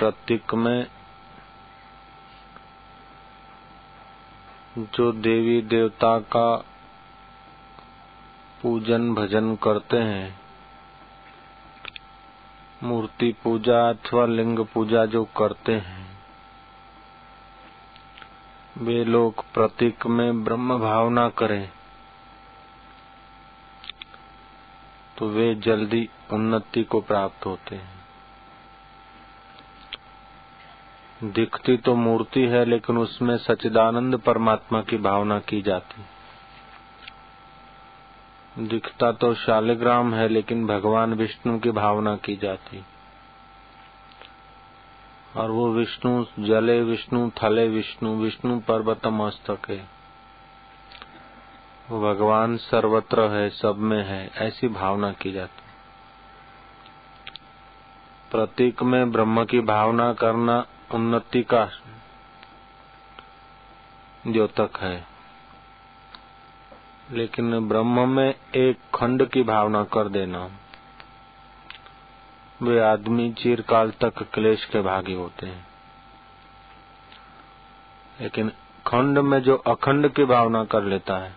प्रतीक में जो देवी देवता का पूजन भजन करते हैं, मूर्ति पूजा अथवा लिंग पूजा जो करते हैं, वे लोग प्रतीक में ब्रह्म भावना करें तो वे जल्दी उन्नति को प्राप्त होते हैं। दिखती तो मूर्ति है, लेकिन उसमें सचिदानंद परमात्मा की भावना की जाती। दिखता तो शालिग्राम है, लेकिन भगवान विष्णु की भावना की जाती। और वो विष्णु, जले विष्णु, थले विष्णु विष्णु पर्वत मस्तक है भगवान सर्वत्र है, सब में है, ऐसी भावना की जाती। प्रतीक में ब्रह्म की भावना करना उन्नति का द्योतक है। लेकिन ब्रह्म में एक खंड की भावना कर देना। वे आदमी चिरकाल तक क्लेश के भागी होते हैं। लेकिन खंड में जो अखंड की भावना कर लेता है,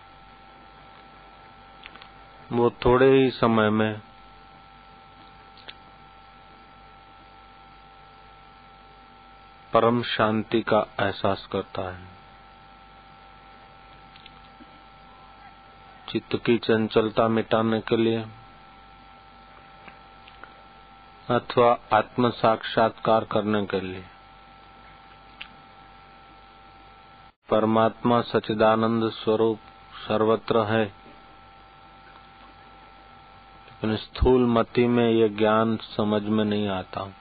वो थोड़े ही समय में परम शांति का एहसास करता है। चित्त की चंचलता मिटाने के लिए अथवा आत्म साक्षात्कार करने के लिए। परमात्मा सचिदानंद स्वरूप सर्वत्र है। लेकिन स्थूल मति में यह ज्ञान समझ में नहीं आता।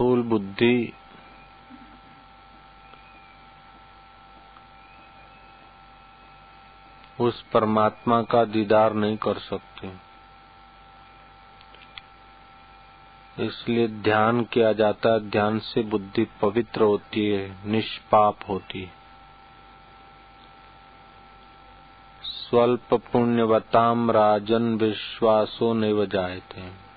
स्थूल बुद्धि, उस परमात्मा का दीदार नहीं कर सकती। इसलिए ध्यान किया जाता है, ध्यान से बुद्धि पवित्र होती है, निष्पाप होती है। स्वल्प पुण्यवताम राजन विश्वासो नहीं जायते।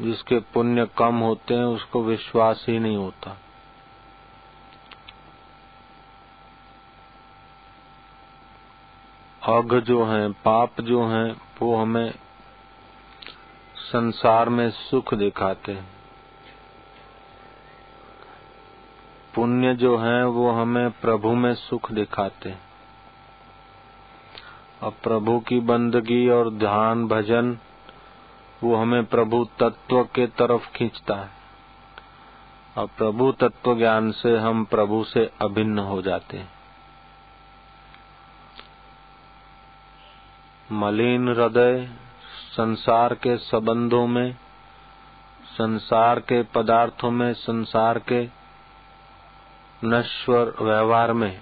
जिसके पुण्य कम होते हैं, उसको विश्वास ही नहीं होता। अघ जो है, पाप जो है, वो हमें संसार में सुख दिखाते हैं। पुण्य जो है, वो हमें प्रभु में सुख दिखाते हैं। और प्रभु की बंदगी और ध्यान, भजन वो हमें प्रभु तत्व के तरफ़ खींचता है। और प्रभु तत्व ज्ञान से हम प्रभु से अभिन्न हो जाते हैं। मलिन हृदय संसार के संबंधों में, संसार के पदार्थों में, संसार के नश्वर व्यवहार में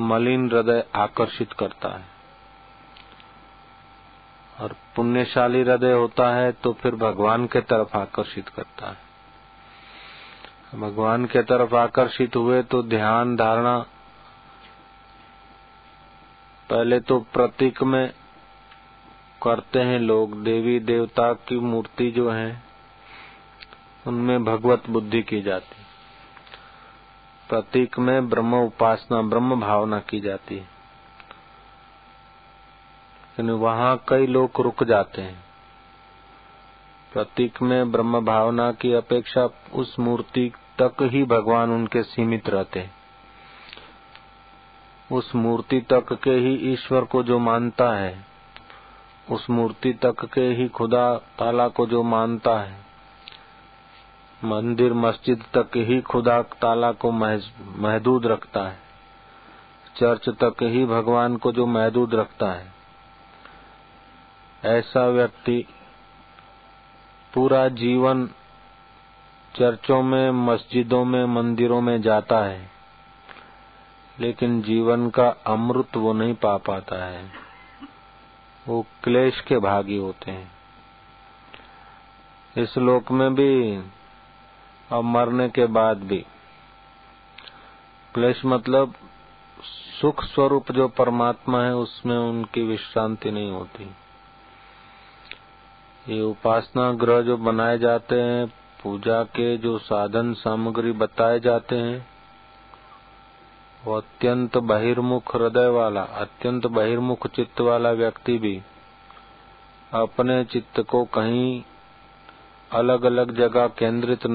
मलिन हृदय आकर्षित करता है। और पुण्यशाली हृदय होता है तो फिर भगवान के तरफ़ आकर्षित करता है। भगवान के तरफ़ आकर्षित हुए तो ध्यान धारणा, पहले तो प्रतीक में करते हैं लोग, देवी देवता की मूर्ति जो है, उनमें भगवत बुद्धि की जाती। प्रतीक में ब्रह्म उपासना, ब्रह्म भावना की जाती है। लेकिन वहाँ कई लोग रुक जाते हैं। प्रतीक में ब्रह्म भावना की अपेक्षा उस मूर्ति तक ही भगवान उनके सीमित रहते हैं। उस मूर्ति तक के ही ईश्वर को जो मानता है, उस मूर्ति तक के ही खुदा ताला को जो मानता है, मंदिर मस्जिद तक ही खुदा ताला को महदूद रखता है, चर्च तक ही भगवान को जो महदूद रखता है। ऐसा व्यक्ति पूरा जीवन चर्चों में, मस्जिदों में, मंदिरों में जाता है, लेकिन जीवन का अमृत वो नहीं पा पाता है। वो क्लेश के भागी होते हैं। इस लोक में भी और मरने के बाद भी, क्लेश मतलब सुख स्वरूप जो परमात्मा है, उसमें उनकी विश्रांति नहीं होती। ये उपासना ग्रह जो बनाए जाते हैं, पूजा के जो साधन सामग्री बताए जाते हैं, वो अत्यंत बहिर्मुख हृदय वाला, अत्यंत बहिर्मुख चित्त वाला व्यक्ति भी अपने चित्त को कहीं अलग अलग जगह केंद्रित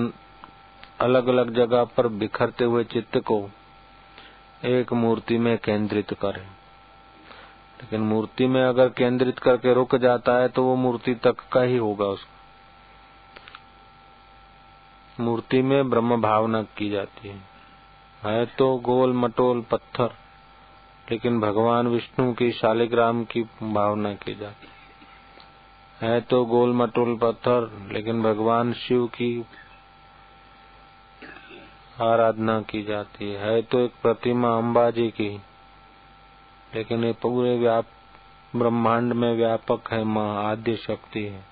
अलग अलग जगह पर बिखरते हुए चित्त को एक मूर्ति में केंद्रित करे। लेकिन मूर्ति में अगर केंद्रित करके रुक जाता है तो वो मूर्ति तक का ही होगा उसका। मूर्ति में ब्रह्म भावना की जाती है। है तो गोल मटोल पत्थर, लेकिन भगवान विष्णु की शालिग्राम की भावना की जाती है। तो गोल मटोल पत्थर, लेकिन भगवान शिव की आराधना की जाती है तो एक प्रतिमा अंबाजी की। लेकिन ये पूरे व्याप, ब्रह्मांड में व्यापक है माँ आद्य शक्ति है।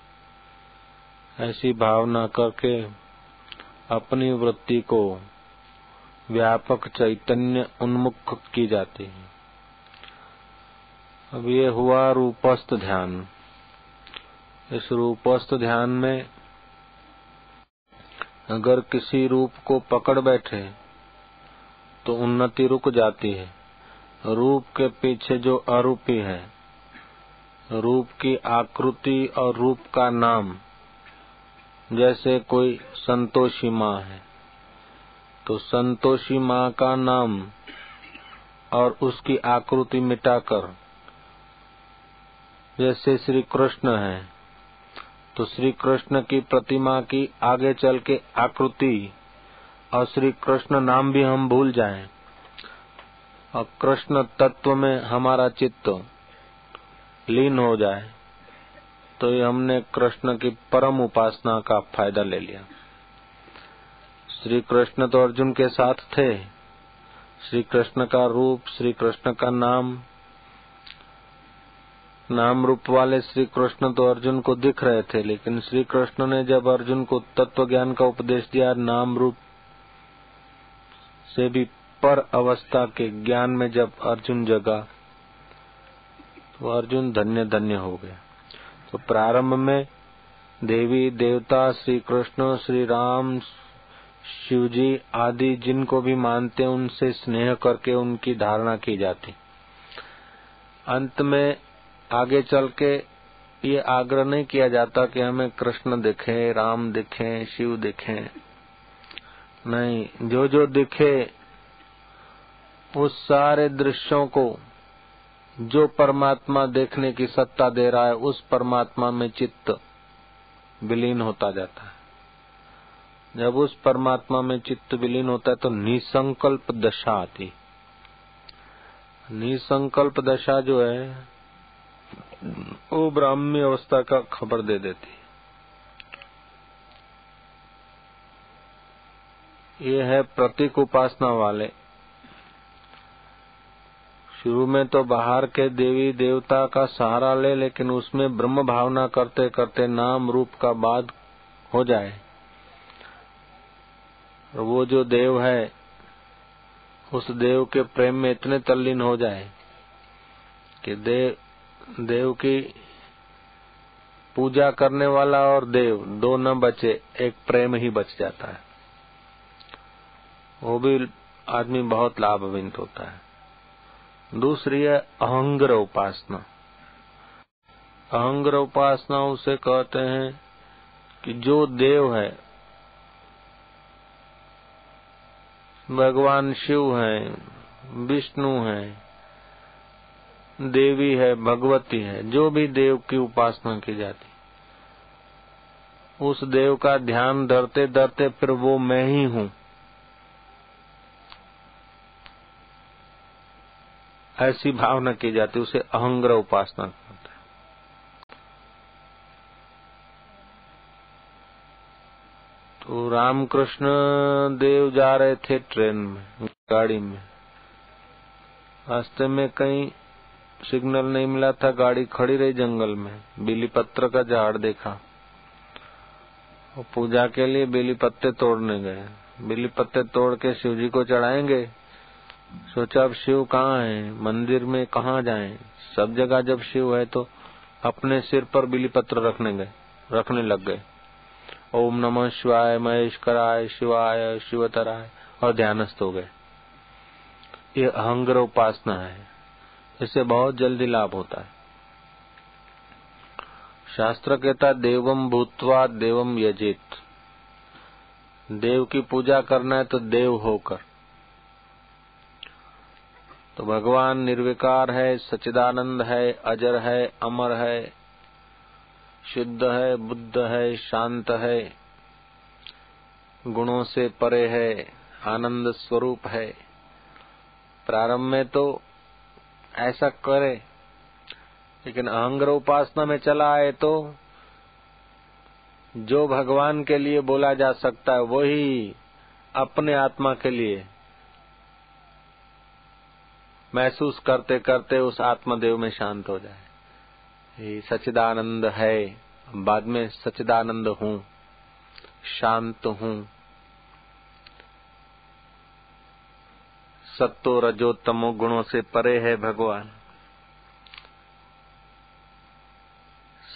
ऐसी भावना करके अपनी वृत्ति को व्यापक चैतन्य उन्मुख की जाती है। अब ये हुआ रूपस्थ ध्यान। इस रूपस्थ ध्यान में अगर किसी रूप को पकड़ बैठे तो उन्नति रुक जाती है। रूप के पीछे जो अरूपी है, रूप की आकृति और रूप का नाम, जैसे कोई संतोषी माँ है तो संतोषी माँ का नाम और उसकी आकृति मिटाकर, जैसे श्री कृष्ण है तो श्री कृष्ण की प्रतिमा की आगे चल के आकृति और श्री कृष्ण नाम भी हम भूल जाएँ। और कृष्ण तत्व में हमारा चित्त लीन हो जाए तो ये हमने कृष्ण की परम उपासना का फ़ायदा ले लिया। श्री कृष्ण तो अर्जुन के साथ थे। श्री कृष्ण का रूप श्री कृष्ण का नाम नाम रूप वाले श्री कृष्ण तो अर्जुन को दिख रहे थे, लेकिन श्री कृष्ण ने जब अर्जुन को तत्व ज्ञान का उपदेश दिया, नाम रूप से भी पर अवस्था के ज्ञान में जब अर्जुन जगा तो अर्जुन धन्य धन्य हो गया। तो प्रारंभ में देवी, देवता श्री कृष्ण श्री राम शिवजी आदि जिनको भी मानते उनसे स्नेह करके उनकी धारणा की जाती। अंत में आगे चल के ये आग्रह नहीं किया जाता कि हमें कृष्ण दिखे, राम दिखे, शिव दिखे। नहीं जो जो दिखे उस सारे दृश्यों को जो परमात्मा देखने की सत्ता दे रहा है, उस परमात्मा में चित्त विलीन होता जाता है। जब उस परमात्मा में चित्त विलीन होता है तो निसंकल्प दशा आती निसंकल्प दशा जो है, वो ब्राह्मी अवस्था का खबर दे देती ये है प्रतीक उपासना वाले शुरू में तो बाहर के देवी देवता का सहारा ले, लेकिन उसमें ब्रह्म भावना करते करते नाम रूप का बाद हो जाए। और वो जो देव है, उस देव के प्रेम में इतने तल्लीन हो जाए कि देव देव की पूजा करने वाला और देव दो न बचे, एक प्रेम ही बच जाता है। वो भी आदमी बहुत लाभविंत होता है। दूसरी है अहंग्र उपासना। अहंग्र उपासना उसे कहते हैं कि जो देव है, भगवान शिव है, विष्णु है, देवी है, भगवती है, जो भी देव की उपासना की जाती। उस देव का ध्यान धरते धरते फिर वो मैं ही हूँ। ऐसी भावना की जाती उसे अहंग्र उपासना करते तो रामकृष्ण देव जा रहे थे ट्रेन में, गाड़ी में। रास्ते में कहीं सिग्नल नहीं मिला था, गाड़ी खड़ी रही जंगल में बिली पत्र का झाड़ देखा। और पूजा के लिए बिली पत्ते तोड़ने गए। बिली पत्ते तोड़ के शिव जी को चढ़ाएँगे? सोचा अब शिव कहाँ है? मंदिर में कहाँ जाए? सब जगह जब शिव है तो अपने सिर पर बिली पत्र रखने गए, रखने लग गए। ओम नमः शिवाय महेश कराय शिवाय, शिवतराय, और ध्यानस्थ हो गए। ये अहंग्र उपासना है। इससे बहुत जल्दी लाभ होता है। शास्त्र कहता देवम भूतवा देवम यजित। देव की पूजा करना है तो देव होकर। तो भगवान निर्विकार है सचिदानंद है, अजर है, अमर है, शुद्ध है, बुद्ध है, शांत है, गुणों से परे है, आनंद स्वरूप है। प्रारंभ में तो ऐसा करे, लेकिन अहंग्र उपासना में चला आए तो जो भगवान के लिए बोला जा सकता है, वही अपने आत्मा के लिए। महसूस करते करते उस आत्मदेव में शांत हो जाए। ये सचिदानंद है, बाद में सचिदानंद हूँ, शांत हूँ। सत्तो रजो तमो गुणों से परे है भगवान।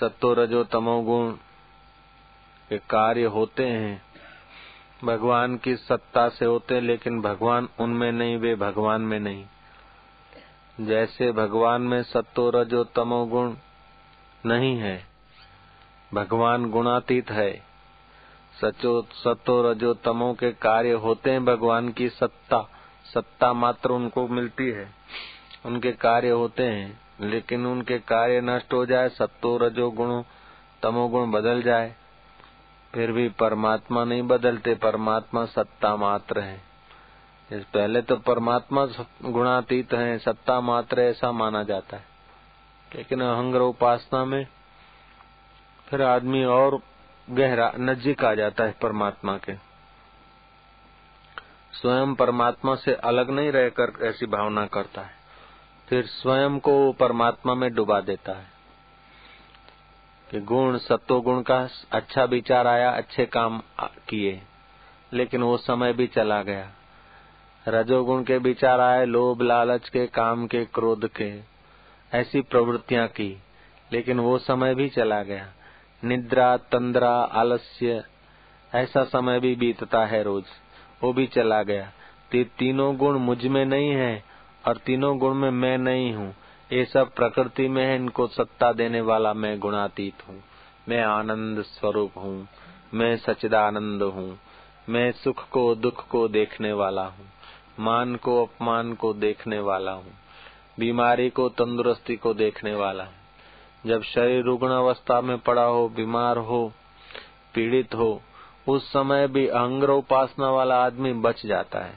सत्तो रजो तमो गुण के कार्य होते हैं। भगवान की सत्ता से होते हैं, लेकिन भगवान उनमें नहीं, वे भगवान में नहीं। जैसे भगवान में सत्तो रजो तमो गुण नहीं है, भगवान गुणातीत है। सचो सतो रजो तमो के कार्य होते हैं, भगवान की सत्ता सत्ता मात्र उनको मिलती है। उनके कार्य होते हैं, लेकिन उनके कार्य नष्ट हो जाए, सत्तो रजो गुण तमोगुण बदल जाए, फिर भी परमात्मा नहीं बदलते, परमात्मा सत्ता मात्र है। पहले तो परमात्मा गुणातीत है, सत्ता मात्र ऐसा माना जाता है। लेकिन अहंग्र उपासना में फिर आदमी और गहरा, नजीक आ जाता है परमात्मा के। स्वयं परमात्मा से अलग नहीं रहकर ऐसी भावना करता है। फिर स्वयं को परमात्मा में डुबा देता है। कि गुण सत्व गुण का अच्छा विचार आया, अच्छे काम किए। लेकिन वो समय भी चला गया। रजोगुण के विचार आए लोभ लालच के काम के क्रोध के ऐसी प्रवृत्तियाँ की लेकिन वो समय भी चला गया। निद्रा तंद्रा आलस्य ऐसा समय भी बीतता है रोज वो भी चला गया। ती, तीनों गुण मुझमें नहीं है और तीनों गुण में मैं नहीं हूँ। ये सब प्रकृति में है इनको सत्ता देने वाला मैं गुणातीत हूँ। मैं आनंद स्वरूप हूँ मैं सचिदानंद हूँ मैं सुख को दुख को देखने वाला हूँ। मान को अपमान को देखने वाला हूँ, बीमारी को तंदुरुस्ती को देखने वाला हूँ। जब शरीर रुग्ण अवस्था में पड़ा हो, बीमार हो, पीड़ित हो, उस समय भी अहंग्र उपासना वाला आदमी बच जाता है।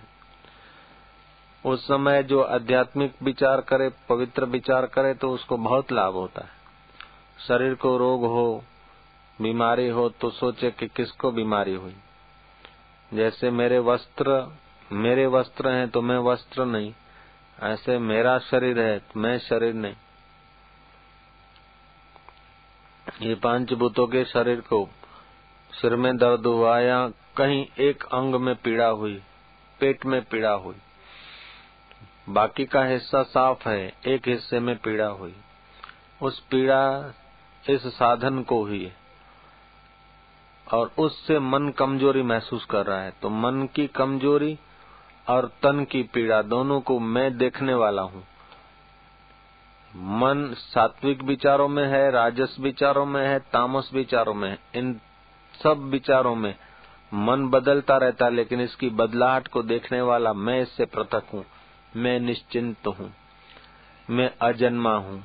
उस समय जो आध्यात्मिक विचार करे, पवित्र विचार करे तो उसको बहुत लाभ होता है। शरीर को रोग हो, बीमारी हो तो सोचे कि किसको बीमारी हुई। जैसे मेरे वस्त्र मेरे वस्त्र हैं तो मैं वस्त्र नहीं। ऐसे मेरा शरीर है तो मैं शरीर नहीं। ये पाँच भूतों के शरीर को सिर में दर्द हुआ या कहीं एक अंग में पीड़ा हुई, पेट में पीड़ा हुई। बाकी का हिस्सा साफ़ है, एक हिस्से में पीड़ा हुई। उस पीड़ा इस साधन को हुई है और उससे मन कमज़ोरी महसूस कर रहा है। तो मन की कमज़ोरी और तन की पीड़ा दोनों को मैं देखने वाला हूँ। मन सात्विक विचारों में है, राजस विचारों में है, तामस विचारों में है। इन सब विचारों में मन बदलता रहता है, लेकिन इसकी बदलाहट को देखने वाला मैं इससे पृथक हूँ। मैं निश्चिंत हूँ। मैं अजन्मा हूँ।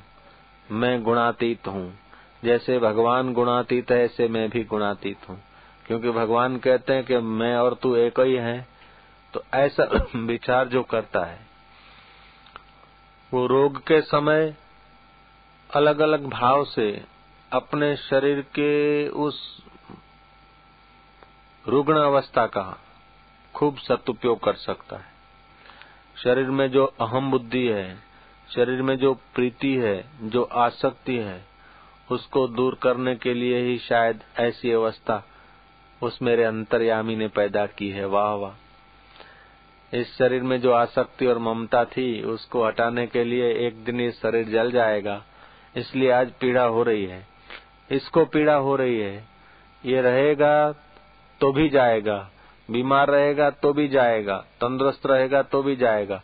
मैं गुणातीत हूँ। जैसे भगवान गुणातीत है, ऐसे मैं भी गुणातीत हूँ। क्योंकि भगवान कहते हैं कि मैं और तू एक ही है तो ऐसा विचार जो करता है, वो रोग के समय अलग अलग भाव से अपने शरीर के उस रुग्ण अवस्था का खूब सदुपयोग कर सकता है। शरीर में जो अहम बुद्धि है, शरीर में जो प्रीति है, जो आसक्ति है, उसको दूर करने के लिए ही शायद ऐसी अवस्था उस मेरे अंतर्यामी ने पैदा की है। वाह वाह। इस शरीर में जो आसक्ति और ममता थी, उसको हटाने के लिए एक दिन ये शरीर जल जाएगा। इसलिए आज पीड़ा हो रही है। इसको पीड़ा हो रही है। ये रहेगा तो भी जाएगा। बीमार रहेगा तो भी जाएगा। तंदुरुस्त रहेगा तो भी जाएगा।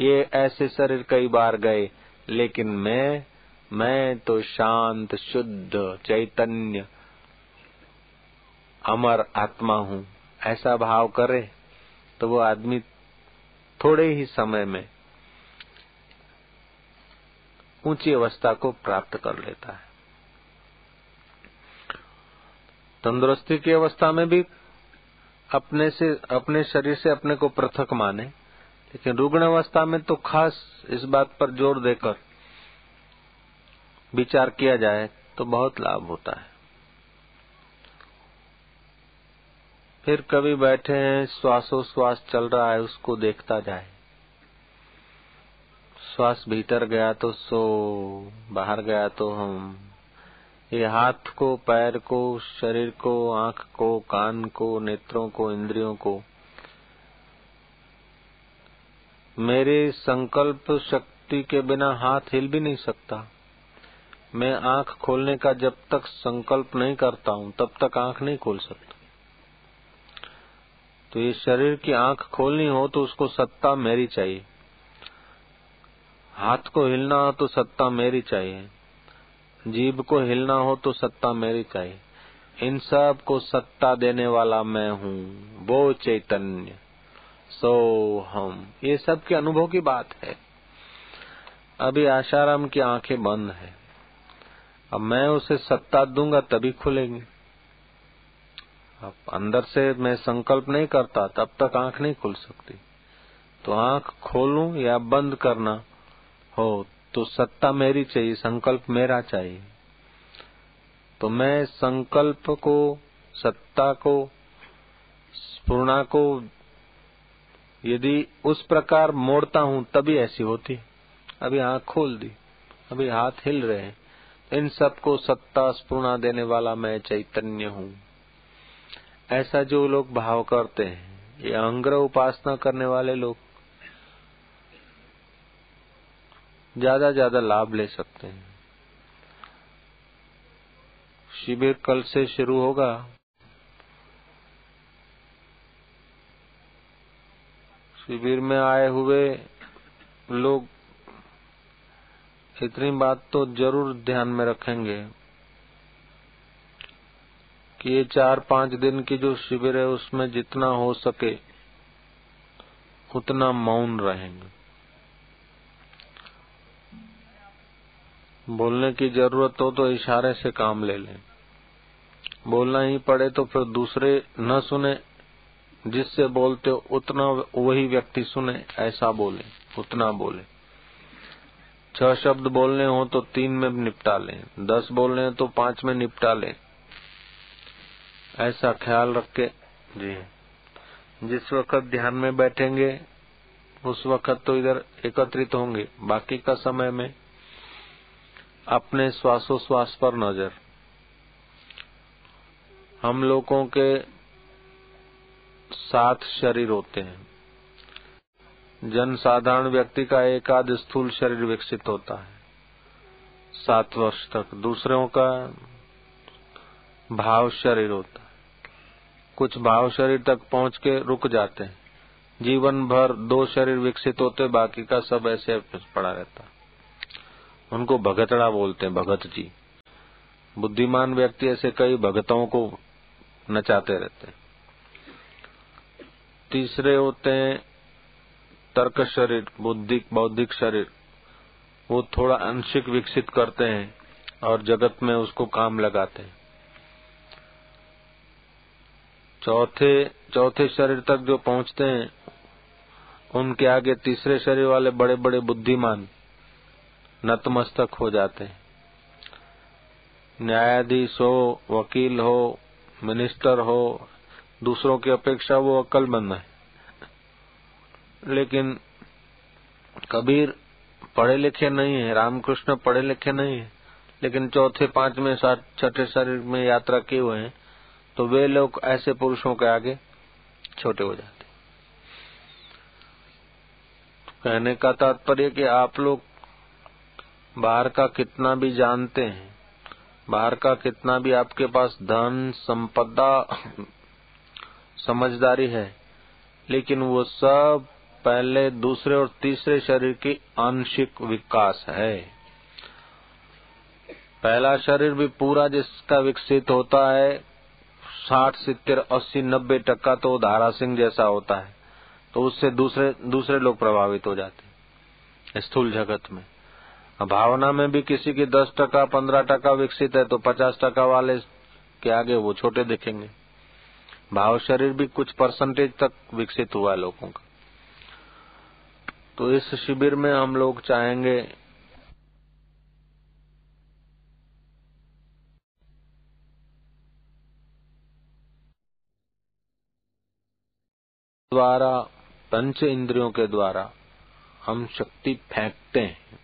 ये ऐसे शरीर कई बार गए, लेकिन मैं मैं तो शांत, शुद्ध, चैतन्य, अमर आत्मा हूँ। ऐसा भाव करे तो वो आदमी थोड़े ही समय में ऊँची अवस्था को प्राप्त कर लेता है। तंदुरुस्ती की अवस्था में भी अपने से, अपने शरीर से अपने को पृथक माने, लेकिन रुग्ण अवस्था में तो खास इस बात पर ज़ोर देकर विचार किया जाए तो बहुत लाभ होता है। फिर कभी बैठे हैं, श्वासोश्वास चल रहा है, उसको देखता जाए। श्वास भीतर गया तो सो, बाहर गया तो हम। ये हाथ को, पैर को, शरीर को, आँख को, कान को, नेत्रों को, इंद्रियों को। मेरे संकल्प शक्ति के बिना हाथ हिल भी नहीं सकता। मैं आँख खोलने का जब तक संकल्प नहीं करता हूँ, तब तक आँख नहीं खोल सकता। तो ये शरीर की आँख खोलनी हो तो उसको सत्ता मेरी चाहिए। हाथ को हिलना हो तो सत्ता मेरी चाहिए। जीभ को हिलना हो तो सत्ता मेरी चाहिए। इन सबको सत्ता देने वाला मैं हूँ, वो चैतन्य। सो हम। ये सब के अनुभव की बात है। अभी आशाराम की आँखें बंद है। अब मैं उसे सत्ता दूँगा तभी खुलेंगी। अब अंदर से मैं संकल्प नहीं करता, तब तक आँख नहीं खुल सकती। तो आँख खोलूं या बंद करना हो तो सत्ता मेरी चाहिए, संकल्प मेरा चाहिए। तो मैं संकल्प को, सत्ता को, स्पूर्णा को यदि उस प्रकार मोड़ता हूँ, तभी ऐसी होती। अभी आँख खोल दी, अभी हाथ हिल रहे हैं। इन सबको सत्ता, स्पूर्णा देने वाला मैं चैतन्य हूँ। ऐसा जो लोग भाव करते हैं, ये अंग्रह उपासना करने वाले लोग ज़्यादा ज़्यादा लाभ ले सकते हैं। शिविर कल से शुरू होगा। शिविर में आए हुए लोग इतनी बात तो ज़रूर ध्यान में रखेंगे। कि ये चार पाँच दिन की जो शिविर है उसमें जितना हो सके, उतना मौन रहेंगे। बोलने की ज़रूरत हो तो इशारे से काम ले लें। बोलना ही पड़े तो फिर दूसरे न सुने, जिससे बोलते हो उतना वही व्यक्ति सुने, ऐसा बोले, उतना बोले। छह शब्द बोलने हो तो तीन में निपटा लें, दस बोलने हो तो पाँच में निपटा लें। ऐसा ख्याल रख के, जी। जिस वक्त ध्यान में बैठेंगे, उस वक्त तो इधर एकत्रित होंगे। बाकी का समय में अपने श्वासोश्वास पर नज़र। हम लोगों के सात शरीर होते हैं। जन साधारण व्यक्ति का एक आध स्थूल शरीर विकसित होता है। सात वर्ष तक। दूसरों का भाव शरीर होता है। कुछ भाव शरीर तक पहुँच के रुक जाते हैं। जीवन भर दो शरीर विकसित होते, बाकी का सब ऐसे पड़ा रहता। उनको भगतड़ा बोलते हैं, भगत जी। बुद्धिमान व्यक्ति ऐसे कई भगतों को नचाते रहते हैं। तीसरे होते हैं तर्क शरीर, बुद्धिक, बौद्धिक शरीर। वो थोड़ा अंशिक विकसित करते हैं और जगत में उसको काम लगाते हैं। चौथे चौथे शरीर तक जो पहुँचते हैं, उनके आगे तीसरे शरीर वाले बड़े बड़े बुद्धिमान नतमस्तक हो जाते हैं। न्यायाधीश हो वकील हो, मिनिस्टर हो, दूसरों की अपेक्षा वो अक्लमंद है। लेकिन कबीर पढ़े लिखे नहीं है, रामकृष्ण पढ़े लिखे नहीं है, लेकिन चौथे, पाँचवें छठे शरीर में यात्रा किए हुए हैं। तो वे लोग ऐसे पुरुषों के आगे छोटे हो जाते कहने का तात्पर्य कि आप लोग बाहर का कितना भी जानते हैं, बाहर का कितना भी आपके पास धन, संपदा, समझदारी है, लेकिन वो सब पहले, दूसरे और तीसरे शरीर की आंशिक विकास है। पहला शरीर भी पूरा जिसका विकसित होता है साठ सितर अस्सी नब्बे टक्का तो धारा सिंह जैसा होता है तो उससे दूसरे दूसरे लोग प्रभावित हो जाते स्थूल जगत में। भावना में भी किसी की दस टका पंद्रह टका विकसित है तो पचास टका वाले के आगे वो छोटे दिखेंगे। भाव शरीर भी कुछ परसेंटेज तक विकसित हुआ लोगों का। तो इस शिविर में हम लोग चाहेंगे द्वारा, पंच इंद्रियों के द्वारा हम शक्ति फेंकते हैं।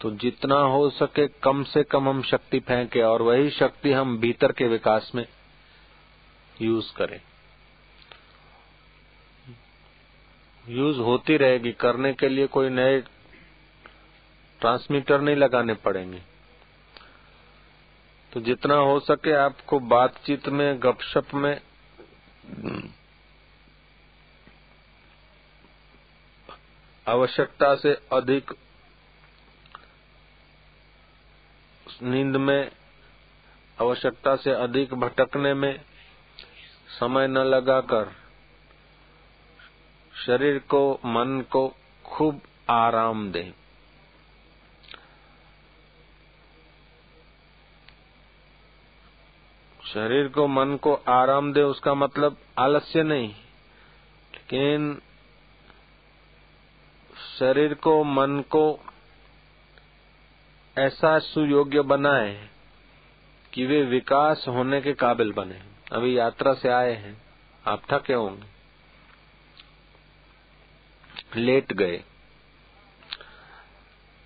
तो जितना हो सके कम से कम हम शक्ति फेंके और वही शक्ति हम भीतर के विकास में यूज़ करें। यूज़ होती रहेगी, करने के लिए कोई नए ट्रांसमीटर नहीं लगाने पड़ेंगे। तो जितना हो सके आपको बातचीत में, गपशप में आवश्यकता से अधिक नींद में, आवश्यकता से अधिक भटकने में समय न लगाकर शरीर को, मन को खूब आराम दें। शरीर को मन को आराम दे, उसका मतलब आलस्य नहीं। लेकिन शरीर को, मन को ऐसा सुयोग्य बनाए कि वे विकास होने के काबिल बने। अभी यात्रा से आए हैं, आप थके होंगे। लेट गए।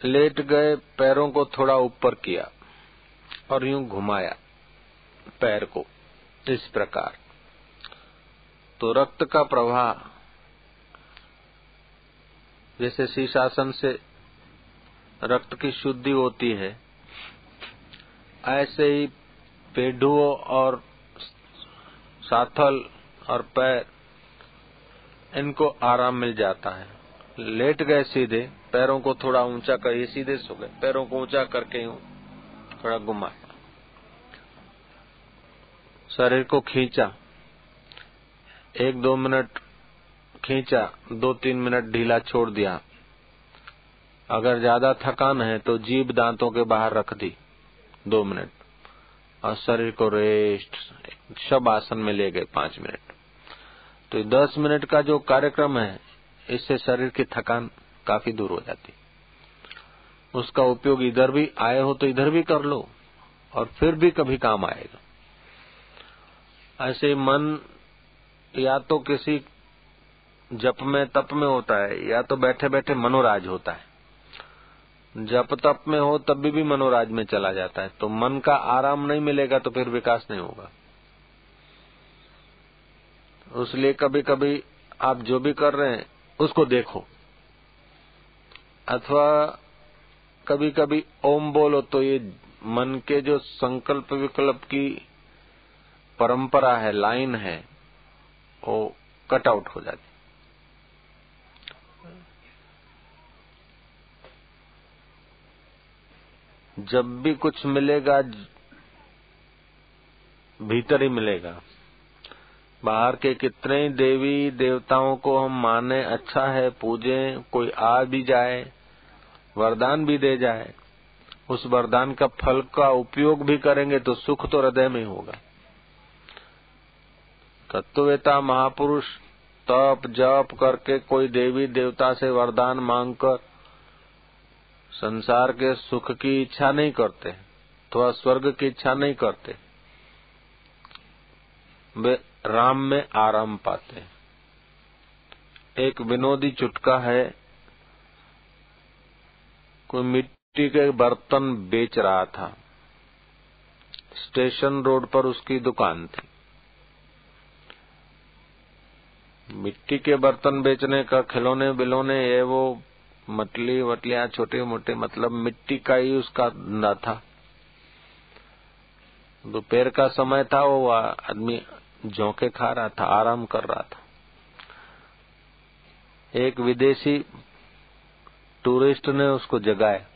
लेट गए, पैरों को थोड़ा ऊपर किया और यूँ घुमाया। पैर को, इस प्रकार। तो रक्त का प्रवाह, जैसे शीशासन से रक्त की शुद्धि होती है, ऐसे ही पेडुओं और साथल और पैर, इनको आराम मिल जाता है। लेट गए सीधे, पैरों को थोड़ा ऊँचा कर ये सीधे सो गए, पैरों को ऊँचा करके यूँ थोड़ा घुमाया शरीर को खींचा। एक दो मिनट खींचा, दो तीन मिनट ढीला छोड़ दिया। अगर ज़्यादा थकान है तो जीभ दांतों के बाहर रख दी, दो मिनट। और शरीर को रेस्ट शब आसन में ले गए पाँच मिनट। तो दस मिनट का जो कार्यक्रम है, इससे शरीर की थकान काफ़ी दूर हो जाती। उसका उपयोग इधर भी, आए हो तो इधर भी कर लो, और फिर भी कभी काम आएगा। ऐसे मन या तो किसी जप में तप में होता है या तो बैठे बैठे मनोराज होता है। जप तप में हो तब भी, भी मनोराज में चला जाता है। तो मन का आराम नहीं मिलेगा तो फिर विकास नहीं होगा। उसलिए कभी कभी आप जो भी कर रहे हैं उसको देखो। अथवा कभी कभी ओम बोलो तो ये मन के जो संकल्प विकल्प की परंपरा है, लाइन है, वो कट आउट हो जाती। जब भी कुछ मिलेगा, भीतर ही मिलेगा। बाहर के कितने ही देवी देवताओं को हम माने अच्छा है, पूजे, कोई आ भी जाए, वरदान भी दे जाए, उस वरदान का फल का उपयोग भी करेंगे तो सुख तो हृदय में होगा। तत्ववेता महापुरुष तप, जप करके कोई देवी देवता से वरदान मांगकर संसार के सुख की इच्छा नहीं करते, अथवा स्वर्ग की इच्छा नहीं करते, वे राम में आराम पाते एक विनोदी चुटका है, कोई मिट्टी के बर्तन बेच रहा था, स्टेशन रोड पर उसकी दुकान थी। मिट्टी के बर्तन बेचने का खिलौने बिलौने, ये वो मटली वटलियाँ छोटे मोटे मतलब मिट्टी का ही उसका धंधा था। दोपहर का समय था, वो आदमी झोंके खा रहा था, आराम कर रहा था। एक विदेशी टूरिस्ट ने उसको जगाया।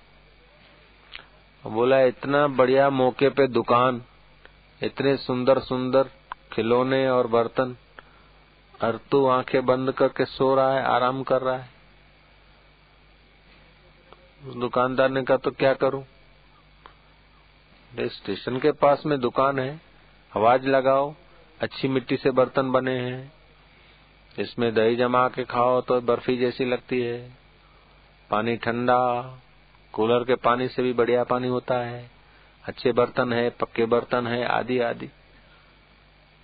बोला, इतना बढ़िया मौके पे दुकान, इतने सुंदर सुंदर खिलौने और बर्तन और तू आँखें बंद करके सो रहा है, आराम कर रहा है? दुकानदार ने कहा तो क्या करूँ? स्टेशन के पास में दुकान है। आवाज़ लगाओ। अच्छी मिट्टी से बर्तन बने हैं। इसमें दही जमा के खाओ तो बर्फ़ी जैसी लगती है। पानी ठंडा। कूलर के पानी से भी बढ़िया पानी होता है। अच्छे बर्तन है, पक्के बर्तन है, आदि आदि।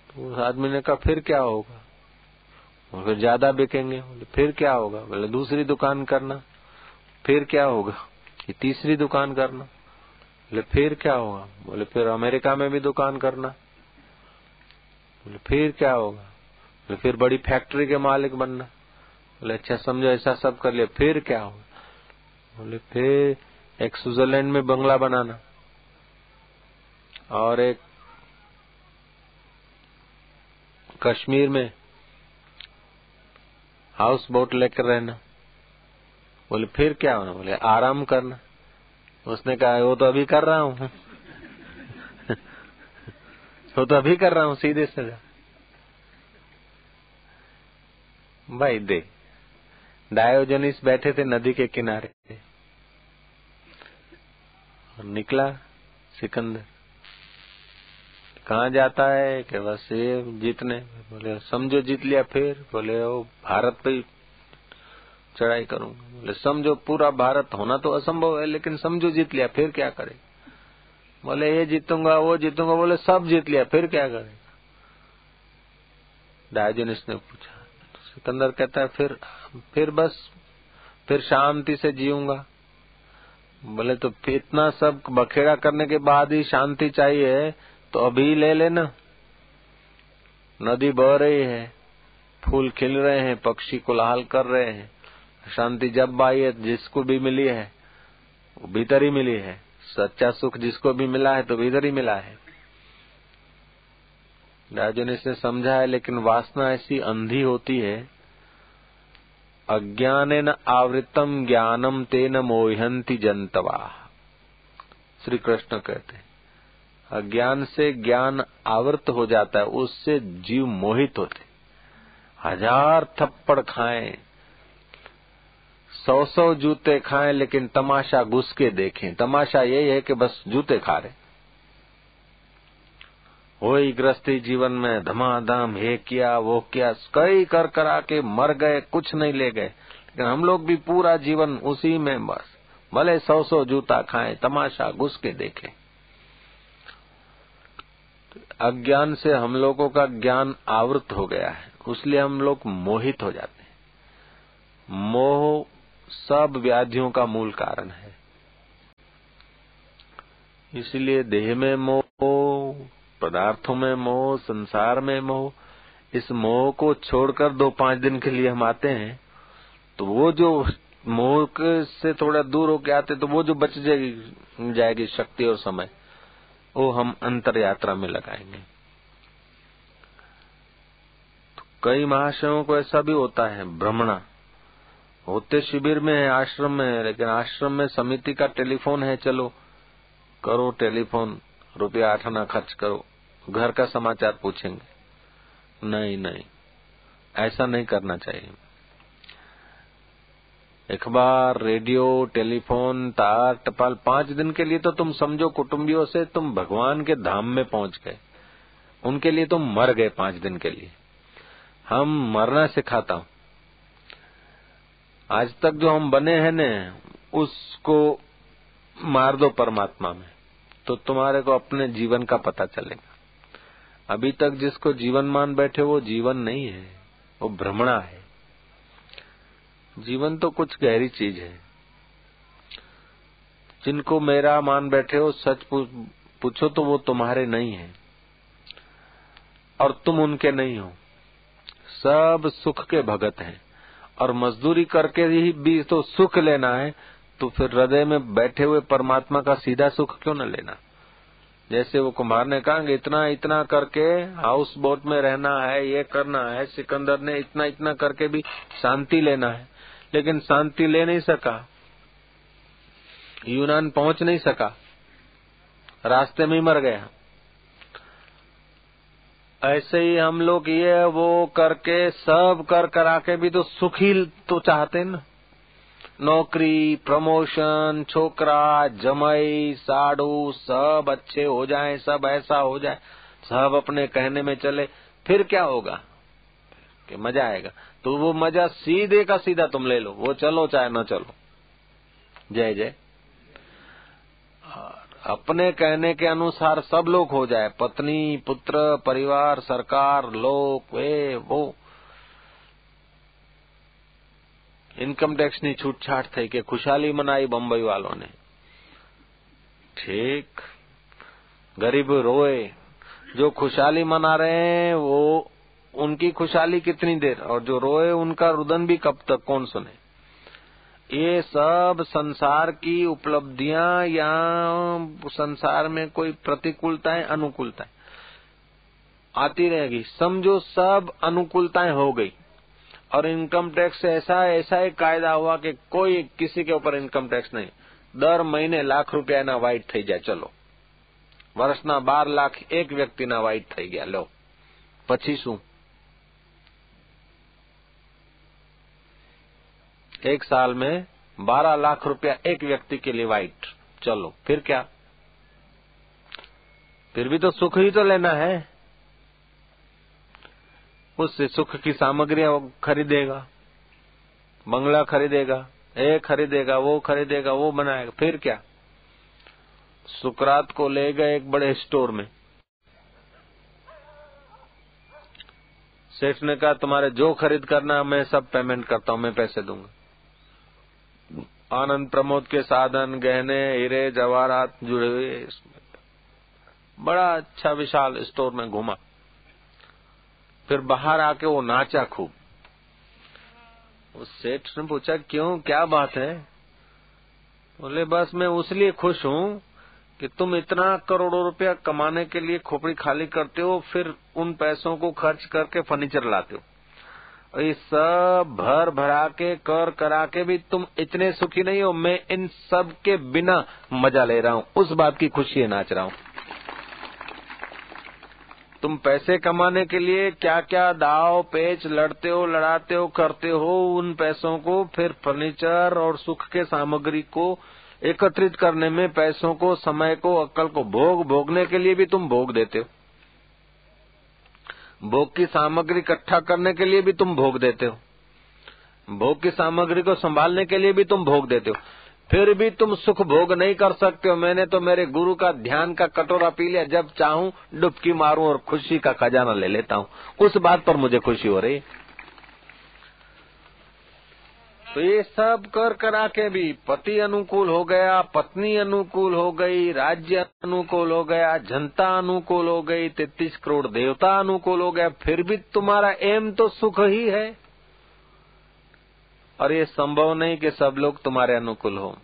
तो उस आदमी ने कहा, फिर क्या होगा? फिर ज़्यादा बिकेंगे फिर क्या होगा? बोले, दूसरी दुकान करना, फिर क्या होगा? कि तीसरी दुकान करना, बोले, फिर क्या होगा? बोले, फिर अमेरिका में भी दुकान करना, बोले, फिर क्या होगा? बोले, फिर बड़ी फैक्ट्री के मालिक बनना, बोले अच्छा समझो, ऐसा सब कर लिया, फिर क्या होगा? बोले, फिर एक स्विट्जरलैंड में बंगला बनाना, और एक कश्मीर में हाउस बोट लेकर रहना। बोले, फिर क्या होना? बोले, आराम करना। उसने कहा, वो तो अभी कर रहा हूँ। वो तो अभी कर रहा हूँ, सीधे से भाई दे डायोजनिस बैठे थे नदी के किनारे। और निकला सिकंदर। कहा जाता है? कि बस ये जीतने। बोले, समझो जीत लिया फिर। बोले वो भारत पे चढ़ाई करूँगा। बोले, समझो पूरा भारत होना तो असंभव है, लेकिन समझो जीत लिया फिर क्या करे? बोले, ये जीतूँगा, वो जीतूँगा। बोले, सब जीत लिया, फिर क्या करेगा डायोजनिस ने पूछा। तो सिकंदर कहता है, फिर फिर बस, फिर शांति से जीऊँगा। बोले तो इतना सब बखेड़ा करने के बाद ही शांति चाहिए। तो अभी ले लेना। नदी बह रही है, फूल खिल रहे हैं, पक्षी कोलाहल कर रहे हैं। शांति जब आई है, जिसको भी मिली है, वो भीतर ही मिली है। सच्चा सुख जिसको भी मिला है तो भीतर ही मिला है। राजन ने इसे समझा है, लेकिन वासना ऐसी अंधी होती है। अज्ञान न आवृतम ज्ञानम तेन मोहंती जनतवा। श्री कृष्ण कहते हैं। अज्ञान से ज्ञान आवृत हो जाता है, उससे जीव मोहित होते हज़ार थप्पड़ खाएँ सौ सौ जूते खाएँ, लेकिन तमाशा घुस के देखें। तमाशा यही है कि बस जूते खा रहे वही गृहस्थी जीवन में धमाधम, हे किया, वो किया, कई कर करा के मर गए, कुछ नहीं ले गए। लेकिन हम लोग भी पूरा जीवन उसी में बस। भले सौ सौ जूता खाएँ, तमाशा घुस के देखें। अज्ञान से हम लोगों का ज्ञान आवृत हो गया है, उसलिए हम लोग मोहित हो जाते हैं। मोह सब व्याधियों का मूल कारण है। इसलिए देह में मोह, पदार्थों में मोह, संसार में मोह, इस मोह को छोड़कर दो पाँच दिन के लिए हम आते हैं तो वो जो मोह से थोड़ा दूर होके आते तो वो जो बच जाएगी जाएगी शक्ति और समय। वो हम अंतर यात्रा में लगाएँगे। तो कई महाशयों को ऐसा भी होता है, भ्रमणा। होते शिविर में है, आश्रम में है, लेकिन आश्रम में समिति का टेलीफोन है, चलो, करो टेलीफोन, रुपया आठ आना खर्च करो, घर का समाचार पूछेंगे। नहीं नहीं, ऐसा नहीं करना चाहिए। अखबार रेडियो, टेलीफोन, तार, टपाल, पाँच दिन के लिए तो तुम समझो कुटुंबियों से तुम भगवान के धाम में पहुँच गए। उनके लिए तुम मर गए पाँच दिन के लिए। हम मरना सिखाता हूँ। आज तक जो हम बने हैं न, उसको मार दो परमात्मा में तो तुम्हारे को अपने जीवन का पता चलेगा। अभी तक जिसको जीवन मान बैठे वो जीवन नहीं है, वो भ्रमणा है। जीवन तो कुछ गहरी चीज़ है। जिनको मेरा मान बैठे हो, सच पूछो तो वो तुम्हारे नहीं है। और तुम उनके नहीं हो। सब सुख के भगत हैं। और मजदूरी करके ही भी तो सुख लेना है तो फिर हृदय में बैठे हुए परमात्मा का सीधा सुख क्यों न लेना? जैसे वो कुमार ने कहा, इतना इतना करके हाउस बोट में रहना है, ये करना है, सिकंदर ने इतना इतना करके भी शांति लेना है। लेकिन शांति ले नहीं सका। यूनान पहुँच नहीं सका। रास्ते में ही मर गया। ऐसे ही हम लोग ये वो करके सब कर करा के भी तो सुखी तो चाहते ना। नौकरी, प्रमोशन, छोकरा, जमई, साड़ू, सब अच्छे हो जाए, सब ऐसा हो जाए, सब अपने कहने में चले, फिर क्या होगा? कि मज़ा आएगा। तो वो मजा सीधे का सीधा तुम ले लो वो चलो चाहे न चलो जय जय अपने कहने के अनुसार सब लोग हो जाए पत्नी पुत्र परिवार सरकार लोग वे वो ઇન્કમ ટેક્સની છૂટછાટ થઈ કે खुशहाली मनाई बम्बई वालों ने ठीक गरीब रोए जो खुशहाली मना रहे हैं वो उनकी खुशहाली कितनी देर और जो रोए उनका रुदन भी कब तक कौन सुने ये सब संसार की उपलब्धियां या संसार में कोई प्रतिकूलताएं अनुकूलताएं आती रहेगी समझो सब अनुकूलताएं हो गई और इनकम टैक्स ऐसा ऐसा एक कायदा हुआ कि कोई किसी के ऊपर इनकम टैक्स नहीं દર મહિને લાખ રૂપિયાના વાઇટ થઈ જાય ચલો વર્ષના બાર લાખ એક વ્યક્તિના વાઇટ થઈ ગયા લો પછી શું एक साल में बारह लाख रुपया एक व्यक्ति के लिए वाइट। चलो, फिर क्या? फिर भी तो सुख ही तो लेना है। उससे सुख की सामग्रियाँ खरीदेगा, बंगला खरीदेगा ये खरीदेगा, वो खरीदेगा, वो बनाएगा, फिर क्या? सुकरात को ले गए एक बड़े स्टोर में। सेठ ने कहा, तुम्हारे जो खरीद करना मैं सब पेमेंट करता हूँ, मैं पैसे दूँगा। आनंद प्रमोद के साधन, गहने, हीरे जवाहरात जुड़े हुए इसमें। बड़ा अच्छा विशाल स्टोर में घूमा। फिर बाहर आके वो नाचा खूब। उस सेठ ने पूछा, क्यों? क्या बात है? बोले, बस मैं उसलिए खुश हूँ कि तुम इतना करोड़ों रुपया कमाने के लिए खोपड़ी खाली करते हो, फिर उन पैसों को खर्च करके फर्नीचर लाते हो। ये सब भर भरा के, कर करा के भी तुम इतने सुखी नहीं हो, मैं इन सब के बिना मज़ा ले रहा हूँ। उस बात की खुशी नाच रहा हूँ। तुम पैसे कमाने के लिए क्या क्या दाव पेच लड़ते हो, लड़ाते हो, करते हो, उन पैसों को, फिर फर्नीचर और सुख के सामग्री को एकत्रित करने में, पैसों को, समय को अक्ल को, भोग, भोगने के लिए भी तुम भोग देते हो। भोग की सामग्री इकट्ठा करने के लिए भी तुम भोग देते हो। भोग की सामग्री को संभालने के लिए भी तुम भोग देते हो। फिर भी तुम सुख भोग नहीं कर सकते हो। मैंने तो मेरे गुरु का ध्यान का कटोरा पी लिया। जब चाहूँ, डुबकी मारूं और खुशी का खजाना ले लेता हूँ। उस बात पर मुझे खुशी हो रही तो ये सब कर करा के भी पति अनुकूल हो गया, पत्नी अनुकूल हो गई, राज्य अनुकूल हो गया, जनता अनुकूल हो गई, तैतीस करोड़ देवता अनुकूल हो गया, फिर भी तुम्हारा एम तो सुख ही है। और ये संभव नहीं कि सब लोग तुम्हारे अनुकूल हो।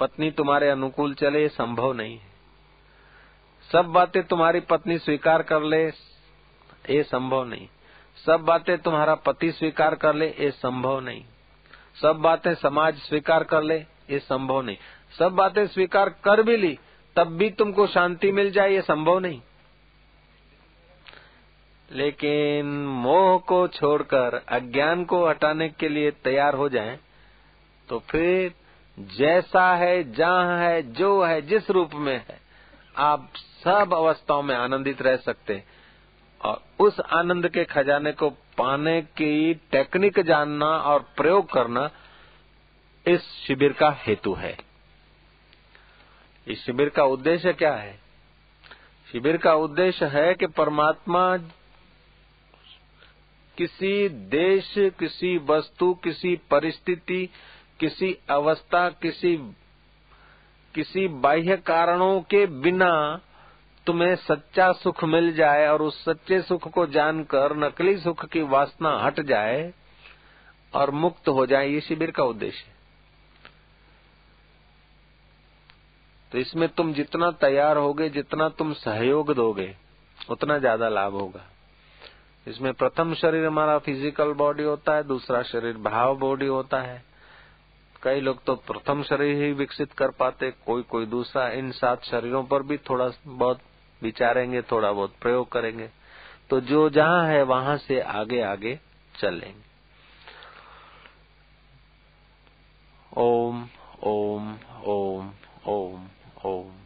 पत्नी तुम्हारे अनुकूल चले, ये संभव नहीं है। सब बातें तुम्हारी पत्नी स्वीकार कर ले, ये संभव नहीं। सब बातें तुम्हारा पति स्वीकार कर ले, ये संभव नहीं। सब बातें समाज स्वीकार कर ले ये संभव नहीं। सब बातें स्वीकार कर भी ली तब भी तुमको शांति मिल जाए ये संभव नहीं। लेकिन मोह को छोड़कर अज्ञान को हटाने के लिए तैयार हो जाएँ, तो फिर जैसा है जहाँ है जो है जिस रूप में है आप सब अवस्थाओं में आनंदित रह सकते और उस आनंद के खजाने को पाने की टेक्निक जानना और प्रयोग करना इस शिविर का हेतु है। इस शिविर का उद्देश्य क्या है? शिविर का उद्देश्य है कि परमात्मा किसी देश, किसी वस्तु, किसी परिस्थिति, किसी अवस्था, किसी किसी बाह्य कारणों के बिना तुम्हें सच्चा सुख मिल जाए और उस सच्चे सुख को जानकर नकली सुख की वासना हट जाए और मुक्त हो जाए, ये शिविर का उद्देश्य है। तो इसमें तुम जितना तैयार होगे, जितना तुम सहयोग दोगे, उतना ज़्यादा लाभ होगा। इसमें प्रथम शरीर हमारा फ़िज़िकल बॉडी होता है, दूसरा शरीर भाव बॉडी होता है। कई लोग तो प्रथम शरीर ही विकसित कर पाते, कोई कोई दूसरा, इन सात शरीरों पर भी थोड़ा बहुत विचारेंगे, थोड़ा बहुत प्रयोग करेंगे तो जो जहाँ है वहाँ से आगे आगे चलेंगे। ओम ओम ओम ओम ओम।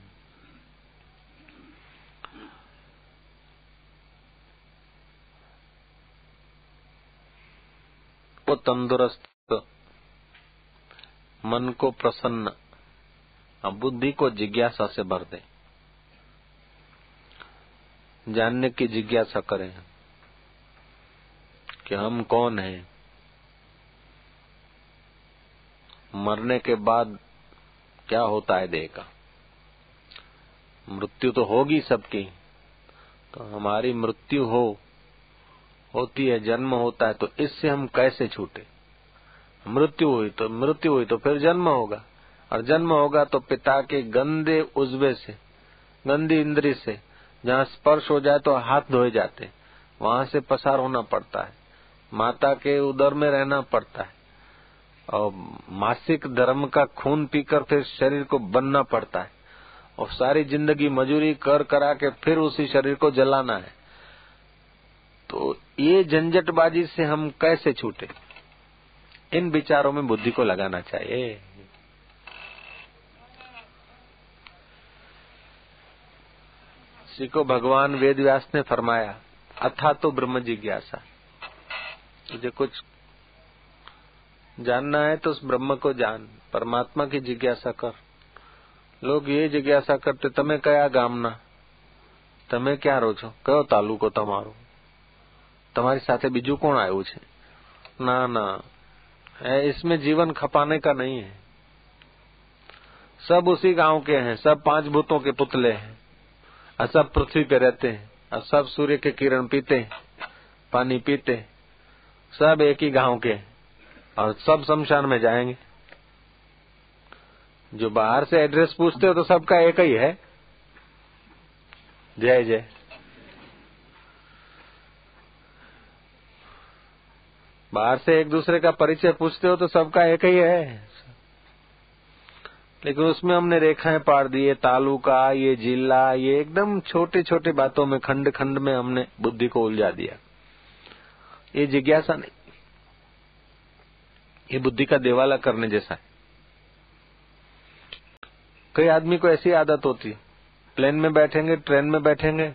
वो तंदुरुस्त, मन को प्रसन्न बुद्धि को जिज्ञासा से भर दे। जानने की जिज्ञासा करें कि हम कौन हैं। मरने के बाद क्या होता है देह का? मृत्यु तो होगी सबकी। तो हमारी मृत्यु हो, होती है, जन्म होता है तो इससे हम कैसे छूटे? मृत्यु हुई तो मृत्यु हुई तो फिर जन्म होगा। और जन्म होगा तो पिता के गंदे उजबे से, गंदी इंद्री से जहाँ स्पर्श हो जाए तो हाथ धोए जाते वहाँ से पसार होना पड़ता है। माता के उदर में रहना पड़ता है। और मासिक धर्म का खून पीकर फिर शरीर को बनना पड़ता है। और सारी ज़िंदगी मजूरी कर करा के फिर उसी शरीर को जलाना है। तो ये झंझटबाजी से हम कैसे छूटे? इन विचारों में बुद्धि को लगाना चाहिए। इसी को भगवान वेद व्यास ने फरमाया अथा तो ब्रह्म जिज्ञासा तुझे कुछ जानना है तो उस ब्रह्म को जान परमात्मा की जिज्ञासा कर लोग ये जिज्ञासा करते તમે કયા ગામના તમે ક્યાં રહો છો કયો તાલુકો તમારો તમારી સાથે બીજું કોણ આવ્યું છે ના ના इसमें जीवन खपाने का नहीं है सब उसी गांव के हैं सब पांच भूतों के पुतले हैं सब पृथ्वी पे रहते हैं और सब सूर्य के किरण पीते पानी पीते सब एक ही गाँव के और सब शमशान में जाएँगे। जो बाहर से एड्रेस पूछते हो तो सबका एक ही है। जय जय। बाहर से एक दूसरे का परिचय पूछते हो तो सबका एक ही है। लेकिन उसमें हमने रेखाएँ पार दी ये तालुका ये जिला ये एकदम छोटे छोटे बातों में खंड खंड में हमने बुद्धि को उलझा दिया। ये जिज्ञासा नहीं। ये बुद्धि का देवाला करने जैसा है। कई आदमी को ऐसी आदत होती है। प्लेन में बैठेंगे, ट्रेन में बैठेंगे।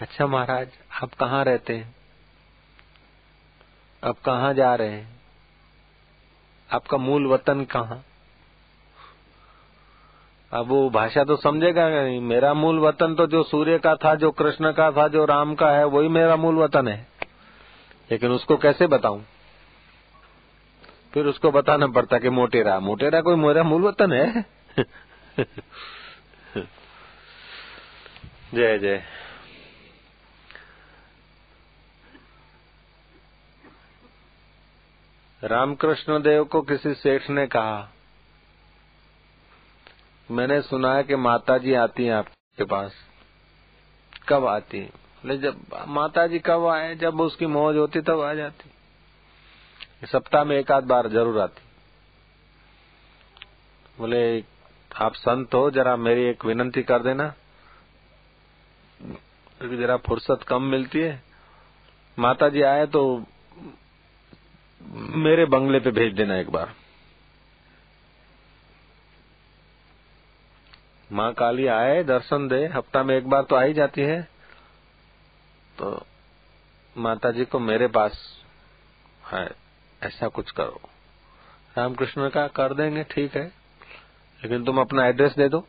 अच्छा महाराज, आप कहाँ रहते हैं? आप कहाँ जा रहे हैं? आपका मूल वतन कहाँ? अब वो भाषा तो समझेगा नहीं। मेरा मूल वतन तो जो सूर्य का था, जो कृष्ण का था, जो राम का है, वही मेरा मूल वतन है। लेकिन उसको कैसे बताऊँ? फिर उसको बताना पड़ता कि मोटेरा मोटेरा कोई मेरा मूल वतन है? जय जय। रामकृष्ण देव को किसी सेठ ने कहा मैंने सुना है कि माता जी आती हैं आपके पास। कब आती बोले जब माता जी कब आए, जब उसकी मौज होती, तब आ जाती। सप्ताह में एक आध बार ज़रूर आती। बोले, आप संत हो, जरा मेरी एक विनंती कर देना। क्योंकि जरा फुर्सत कम मिलती है। माता जी आए तो मेरे बंगले पे भेज देना एक बार। माँ काली आए, दर्शन दे। हफ़्ता में एक बार तो आ ही जाती है। तो माता जी को मेरे पास है, ऐसा कुछ करो। रामकृष्ण का कर देंगे, ठीक है। लेकिन तुम अपना एड्रेस दे दो।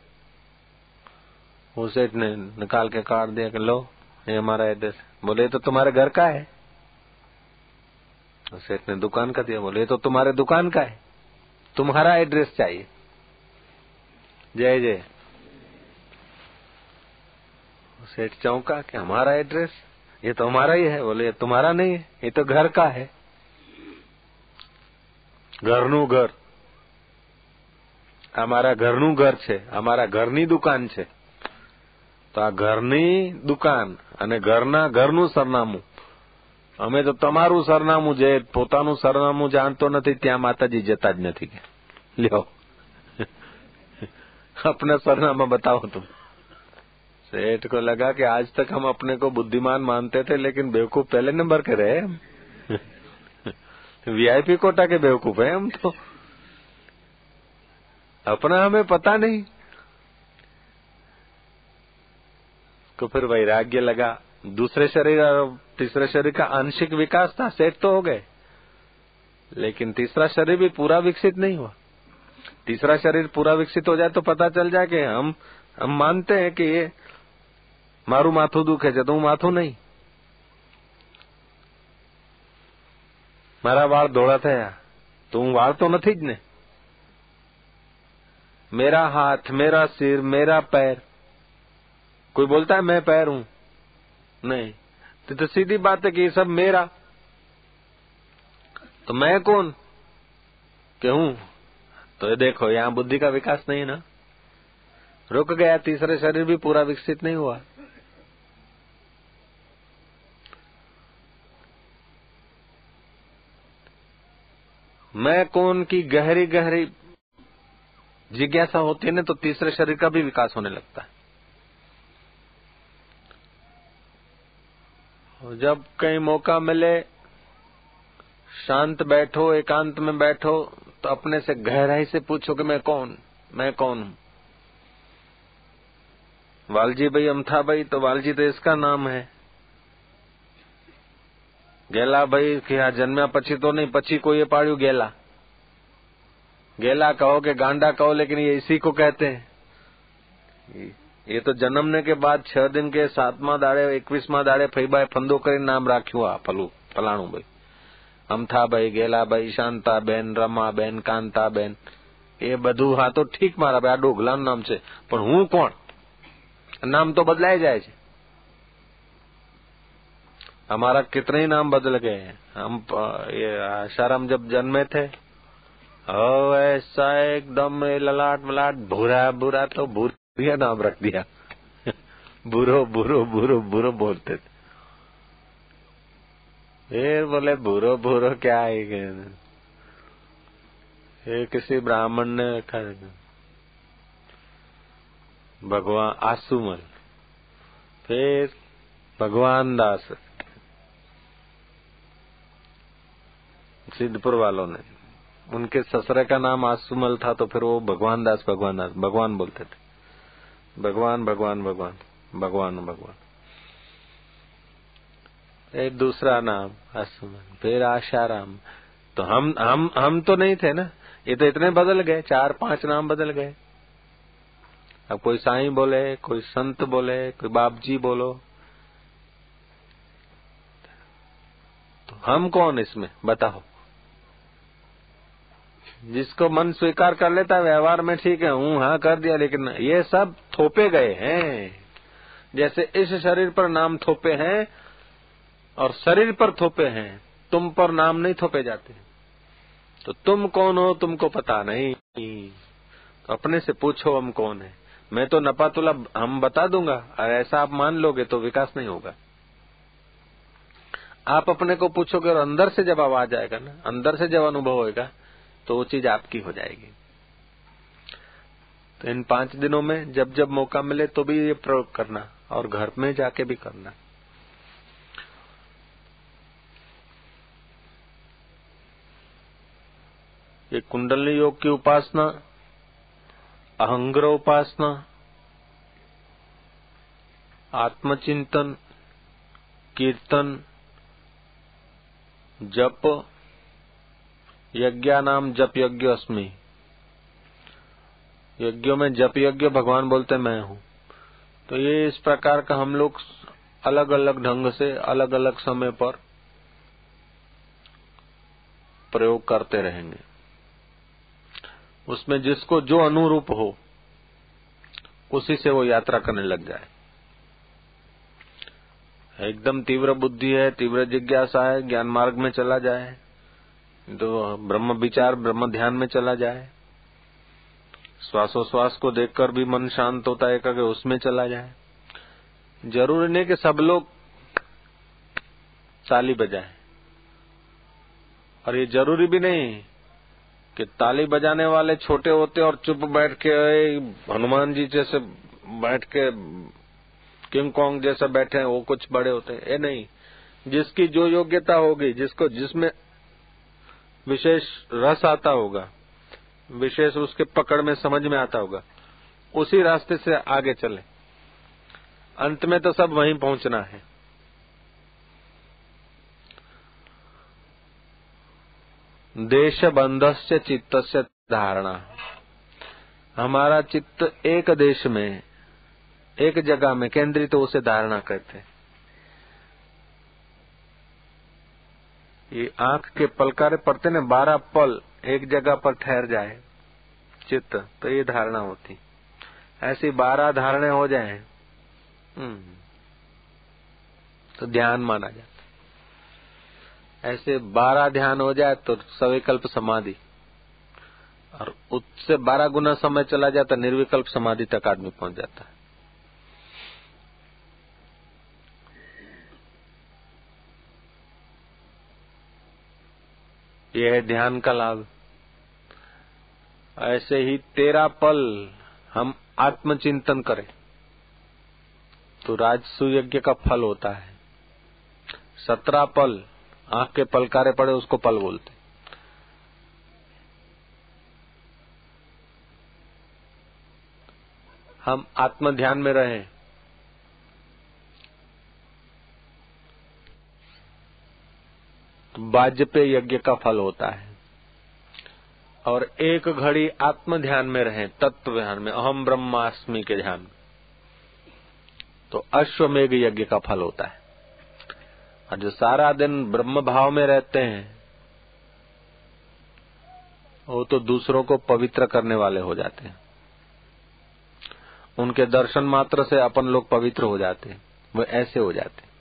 सेठ ने निकाल के काट दिया कि, लो, ये हमारा एड्रेस बोले तो तुम्हारे घर का है। तो सेठ ने दुकान का दिया, बोले तो तुम्हारे दुकान का है। तुम्हारा एड्रेस चाहिए। जय जय। सेठ चौंका कि हमारा एड्रेस ये तो हमारा ही है बोले तुम्हारा नहीं है ये तो घर का है ઘરનું ઘર અમારા ઘરનું ઘર છે અમારા ઘરની દુકાન છે તો આ ઘરની દુકાન અને ઘરના ઘરનું સરનામું અમે તો તમારું સરનામું જે પોતાનું સરનામું જાણતો નથી ત્યાં માતાજી જતા જ નથી કે લ્યો अपना सरनामा बताओ तुम सेठ को लगा कि आज तक हम अपने को बुद्धिमान मानते थे, लेकिन बेवकूफ़ पहले नंबर के रहे वीआईपी कोटा के बेवकूफ़ है हम तो। अपना हमें पता नहीं। तो फिर वैराग्य लगा। दूसरे शरीर और तीसरे शरीर का आंशिक विकास था सेट तो हो गए। लेकिन तीसरा शरीर भी पूरा विकसित नहीं हुआ। तीसरा शरीर पूरा विकसित हो जाए तो पता चल जाए कि हम हम मानते हैं कि ये मारू माथू दुखे છે તો હું માથું નહીં મારા વાળ ધોળા થયા તો હું વાળ તો નથી જ ને मेरा हाथ मेरा सिर मेरा पैर कोई बोलता है मैं पैर हूं नहीं तो, तो सीधी बात है कि ये सब मेरा तो मैं कौन के हूं तो ये देखो यहाँ बुद्धि का विकास नहीं ना रुक गया तीसरे शरीर भी पूरा विकसित नहीं हुआ मैं कौन की गहरी गहरी जिज्ञासा होती है ना तो तीसरे शरीर का भी विकास होने लगता है। जब कहीं मौका मिले, शांत बैठो, एकांत में बैठो तो अपने से गहराई से पूछो कि मैं कौन? मैं कौन हूँ? वालजी भाई, अमथा भाई तो वालजी तो इसका नाम है। गेला भाई कि આ જન્મ્યા પછી तो नहीं પછી કોઈએ પાડ્યું गेला गेला कहो કે गांडा कहो लेकिन ये इसी को कहते हैं ये तो जन्मने के बाद छह दिन के सातमा दाड़े एकवीसमा दाड़े फईबाए फंदो કરીને નામ રાખ્યું આ ફલું ફલાણું ભાઈ અમથાભાઈ ગેલાભાઈ શાંતાબેન રમાબેન કાંતાબેન એ બધું હા તો ઠીક મારા ભાઈ આ ડોગલાનું નામ છે પણ હું કોણ नाम तो बदलाए जाए छे हमारा कितने ही नाम बदल गए हम ये आशाराम जब जन्मे थे, ओ, ऐसा एकदम ललाट मलाट, भूरा भूरा तो भूरिया नाम रख दिया। बुरो बुरो बुरो बुरो बोलते थे। फिर बोले बुरो बुरो क्या है ये? किसी ब्राह्मण ने रखा भगवान आसुमल फिर भगवान दास। सिद्धपुर वालों ने। उनके ससरे का नाम आसुमल था तो फिर वो भगवान दास भगवान दास, भगवान बोलते थे। भगवान भगवान भगवान भगवान भगवान। एक दूसरा नाम, आसुमल। फिर आशाराम। तो हम हम हम तो नहीं थे ना। ये तो इतने बदल गए, चार, पाँच नाम बदल गए। अब कोई साई बोले, कोई संत बोले, कोई बाप जी बोलो। तो हम कौन इसमें? बताओ। जिसको मन स्वीकार कर लेता है, व्यवहार में ठीक है, हूँ हाँ कर दिया, लेकिन ये सब थोपे गए हैं। जैसे इस शरीर पर नाम थोपे हैं और शरीर पर थोपे हैं, तुम पर नाम नहीं थोपे जाते। तो तुम कौन हो, तुमको पता नहीं। तो अपने से पूछो, हम कौन है? मैं तो नपातुला, हम बता दूँगा। और ऐसा आप मान लोगे तो विकास नहीं होगा। आप अपने को पूछोगे और अंदर से जब आवाज़ आएगा ना, अंदर से जब अनुभव होएगा तो वो चीज़ आपकी हो जाएगी। तो इन पाँच दिनों में जब जब मौका मिले तो भी ये प्रयोग करना और घर में जाके भी करना। ये कुंडली योग की उपासना, अहंग्र उपासना, आत्मचिंतन, कीर्तन, जप यज्ञा नाम जप यज्ञ अस्मि। यज्ञों में जप यज्ञ भगवान बोलते मैं हूँ। तो ये इस प्रकार का हम लोग अलग अलग ढंग से अलग अलग समय पर प्रयोग करते रहेंगे। उसमें जिसको जो अनुरूप हो, उसी से वो यात्रा करने लग जाए। एकदम तीव्र बुद्धि है, तीव्र जिज्ञासा है, ज्ञान मार्ग में चला जाए। तो ब्रह्म विचार ब्रह्म ध्यान में चला जाए। श्वासोश्वास को देखकर भी मन शांत होता है कि उसमें चला जाए। ज़रूरी नहीं कि सब लोग ताली बजाए। और ये ज़रूरी भी नहीं कि ताली बजाने वाले छोटे होते और चुप बैठ के हनुमान जी जैसे बैठ के, किंग कॉन्ग जैसे बैठे हैं, वो कुछ बड़े होते हैं। ये नहीं। जिसकी जो योग्यता होगी, जिसको, जिसमें विशेष रस आता होगा, विशेष उसके पकड़ में, समझ में आता होगा, उसी रास्ते से आगे चले। अंत में तो सब वहीं पहुँचना है। देश बंधस्य चित्त से धारणा। हमारा चित्त एक देश में, एक जगह में केंद्रित तो उसे धारणा करते ये आँख के पलकारे पड़ते न बारह पल एक जगह पर ठहर जाए चित्त तो ये धारणा होती। ऐसी बारह धारणे हो जाए हम्म, तो ध्यान माना जाता ऐसे बारह ध्यान हो जाए तो सविकल्प समाधि। और उससे बारह गुना समय चला जाता निर्विकल्प समाधि तक आदमी पहुँच जाता है। यह है ध्यान का लाभ। ऐसे ही तेरा पल हम आत्मचिंतन करें तो राजसु यज्ञ का फल होता है। सत्रह पल, आँख के पलकारे पड़े, उसको पल बोलते हम आत्म ध्यान में रहें वाजपेय यज्ञ का फल होता है। और एक घड़ी आत्म ध्यान में रहें तत्व ध्यान में अहम ब्रह्मास्मि के ध्यान में। तो अश्वमेघ यज्ञ का फल होता है। और जो सारा दिन ब्रह्म भाव में रहते हैं, वो तो दूसरों को पवित्र करने वाले हो जाते हैं। उनके दर्शन मात्र से अपन लोग पवित्र हो जाते हैं, वो ऐसे हो जाते हैं।